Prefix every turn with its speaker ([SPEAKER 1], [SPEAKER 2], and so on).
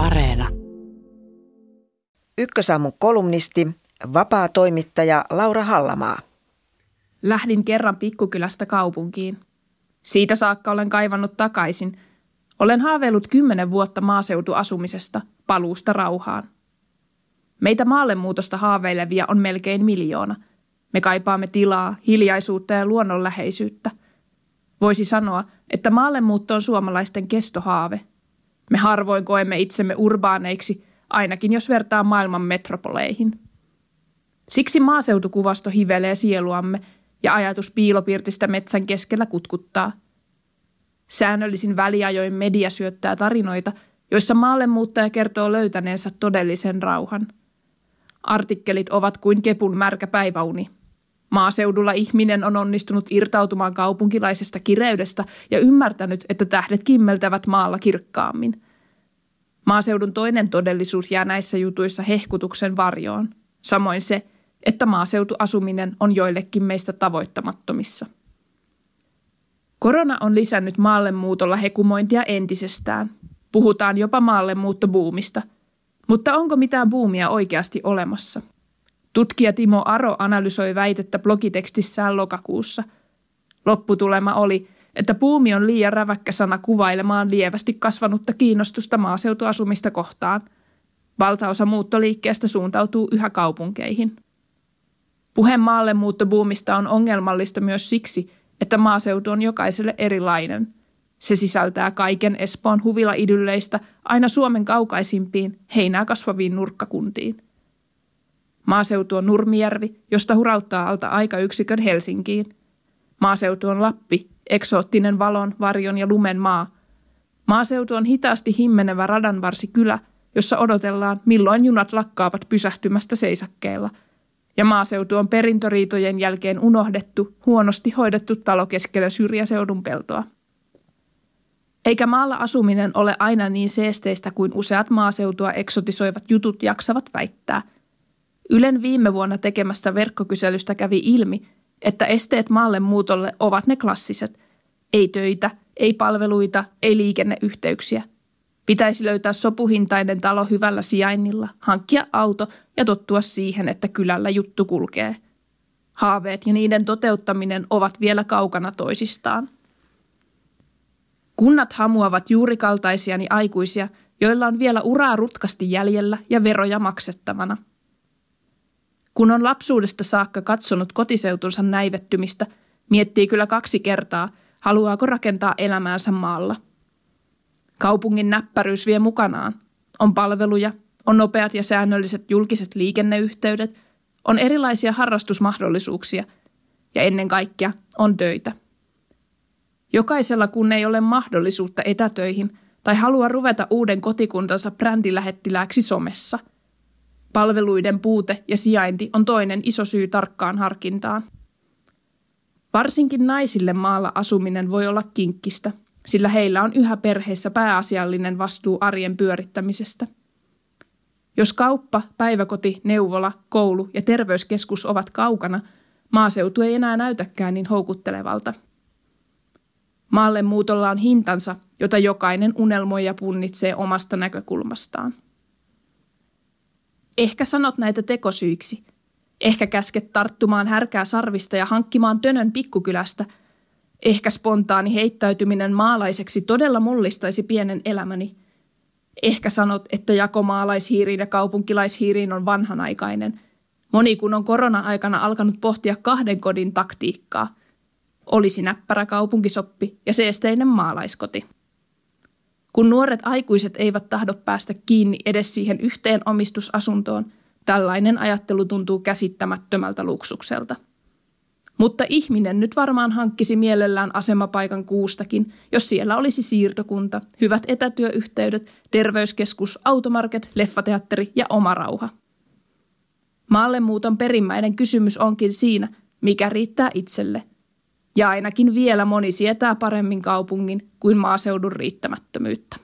[SPEAKER 1] Areena.
[SPEAKER 2] Ykkösaamun kolumnisti, vapaa toimittaja Laura Hallamaa.
[SPEAKER 3] Lähdin kerran pikkukylästä kaupunkiin. Siitä saakka olen kaivannut takaisin. Olen haaveillut kymmenen vuotta maaseutuasumisesta, paluusta rauhaan. Meitä maallemuutosta haaveilevia on melkein miljoona. Me kaipaamme tilaa, hiljaisuutta ja luonnonläheisyyttä. Voisi sanoa, että maallemuutto on suomalaisten kestohaave. Me harvoin koemme itsemme urbaaneiksi, ainakin jos vertaa maailman metropoleihin. Siksi maaseutukuvasto hivelee sieluamme ja ajatus piilopirtistä metsän keskellä kutkuttaa. Säännöllisin väliajoin media syöttää tarinoita, joissa maallemuuttaja kertoo löytäneensä todellisen rauhan. Artikkelit ovat kuin kepun märkä päiväuni – Maaseudulla ihminen on onnistunut irtautumaan kaupunkilaisesta kireydestä ja ymmärtänyt, että tähdet kimmeltävät maalla kirkkaammin. Maaseudun toinen todellisuus jää näissä jutuissa hehkutuksen varjoon. Samoin se, että maaseutuasuminen on joillekin meistä tavoittamattomissa. Korona on lisännyt maallemuutolla hekumointia entisestään. Puhutaan jopa maallemuuttobuumista. Mutta onko mitään buumia oikeasti olemassa? Tutkija Timo Aro analysoi väitettä blogitekstissään lokakuussa. Lopputulema oli, että puumi on liian räväkkä sana kuvailemaan lievästi kasvanutta kiinnostusta maaseutuasumista kohtaan. Valtaosa muuttoliikkeestä suuntautuu yhä kaupunkeihin. Puhe maalle muuttobuumista on ongelmallista myös siksi, että maaseutu on jokaiselle erilainen. Se sisältää kaiken Espoon huvila-idylleistä aina Suomen kaukaisimpiin, heinää kasvaviin nurkkakuntiin – Maaseutu on Nurmijärvi, josta hurauttaa alta aikayksikön Helsinkiin. Maaseutu on Lappi, eksoottinen valon, varjon ja lumen maa. Maaseutu on hitaasti himmenevä radanvarsi kylä, jossa odotellaan, milloin junat lakkaavat pysähtymästä seisakkeella. Ja maaseutu on perintöriitojen jälkeen unohdettu, huonosti hoidettu talo keskellä syrjäseudun peltoa. Eikä maalla asuminen ole aina niin seesteistä kuin useat maaseutua eksotisoivat jutut jaksavat väittää – Ylen viime vuonna tekemästä verkkokyselystä kävi ilmi, että esteet maalle muutolle ovat ne klassiset. Ei töitä, ei palveluita, ei liikenneyhteyksiä. Pitäisi löytää sopuhintainen talo hyvällä sijainnilla, hankkia auto ja tottua siihen, että kylällä juttu kulkee. Haaveet ja niiden toteuttaminen ovat vielä kaukana toisistaan. Kunnat hamuavat juurikaltaisiani aikuisia, joilla on vielä uraa rutkasti jäljellä ja veroja maksettavana – kun on lapsuudesta saakka katsonut kotiseutunsa näivettymistä, miettii kyllä kaksi kertaa, haluaako rakentaa elämäänsä maalla. Kaupungin näppäryys vie mukanaan. On palveluja, on nopeat ja säännölliset julkiset liikenneyhteydet, on erilaisia harrastusmahdollisuuksia ja ennen kaikkea on töitä. Jokaisella kun ei ole mahdollisuutta etätöihin tai halua ruveta uuden kotikuntansa brändilähettilääksi somessa – Palveluiden puute ja sijainti on toinen iso syy tarkkaan harkintaan. Varsinkin naisille maalla asuminen voi olla kinkkistä, sillä heillä on yhä perheessä pääasiallinen vastuu arjen pyörittämisestä. Jos kauppa, päiväkoti, neuvola, koulu ja terveyskeskus ovat kaukana, maaseutu ei enää näytäkään niin houkuttelevalta. Maalle muutolla on hintansa, jota jokainen unelmoi ja punnitsee omasta näkökulmastaan. Ehkä sanot näitä tekosyiksi. Ehkä käsket tarttumaan härkää sarvista ja hankkimaan tönön pikkukylästä. Ehkä spontaani heittäytyminen maalaiseksi todella mullistaisi pienen elämäni. Ehkä sanot, että jako maalaishiiriin ja kaupunkilaishiiriin on vanhanaikainen. Moni kun on korona-aikana alkanut pohtia kahden kodin taktiikkaa. Olisi näppärä kaupunkisoppi ja seesteinen maalaiskoti. Kun nuoret aikuiset eivät tahdo päästä kiinni edes siihen yhteen omistusasuntoon, tällainen ajattelu tuntuu käsittämättömältä luksukselta. Mutta ihminen nyt varmaan hankkisi mielellään asemapaikan kuustakin, jos siellä olisi siirtokunta, hyvät etätyöyhteydet, terveyskeskus, automarket, leffateatteri ja oma rauha. Maallemuuton perimmäinen kysymys onkin siinä, mikä riittää itselle – ja ainakin vielä moni sietää paremmin kaupungin kuin maaseudun riittämättömyyttä.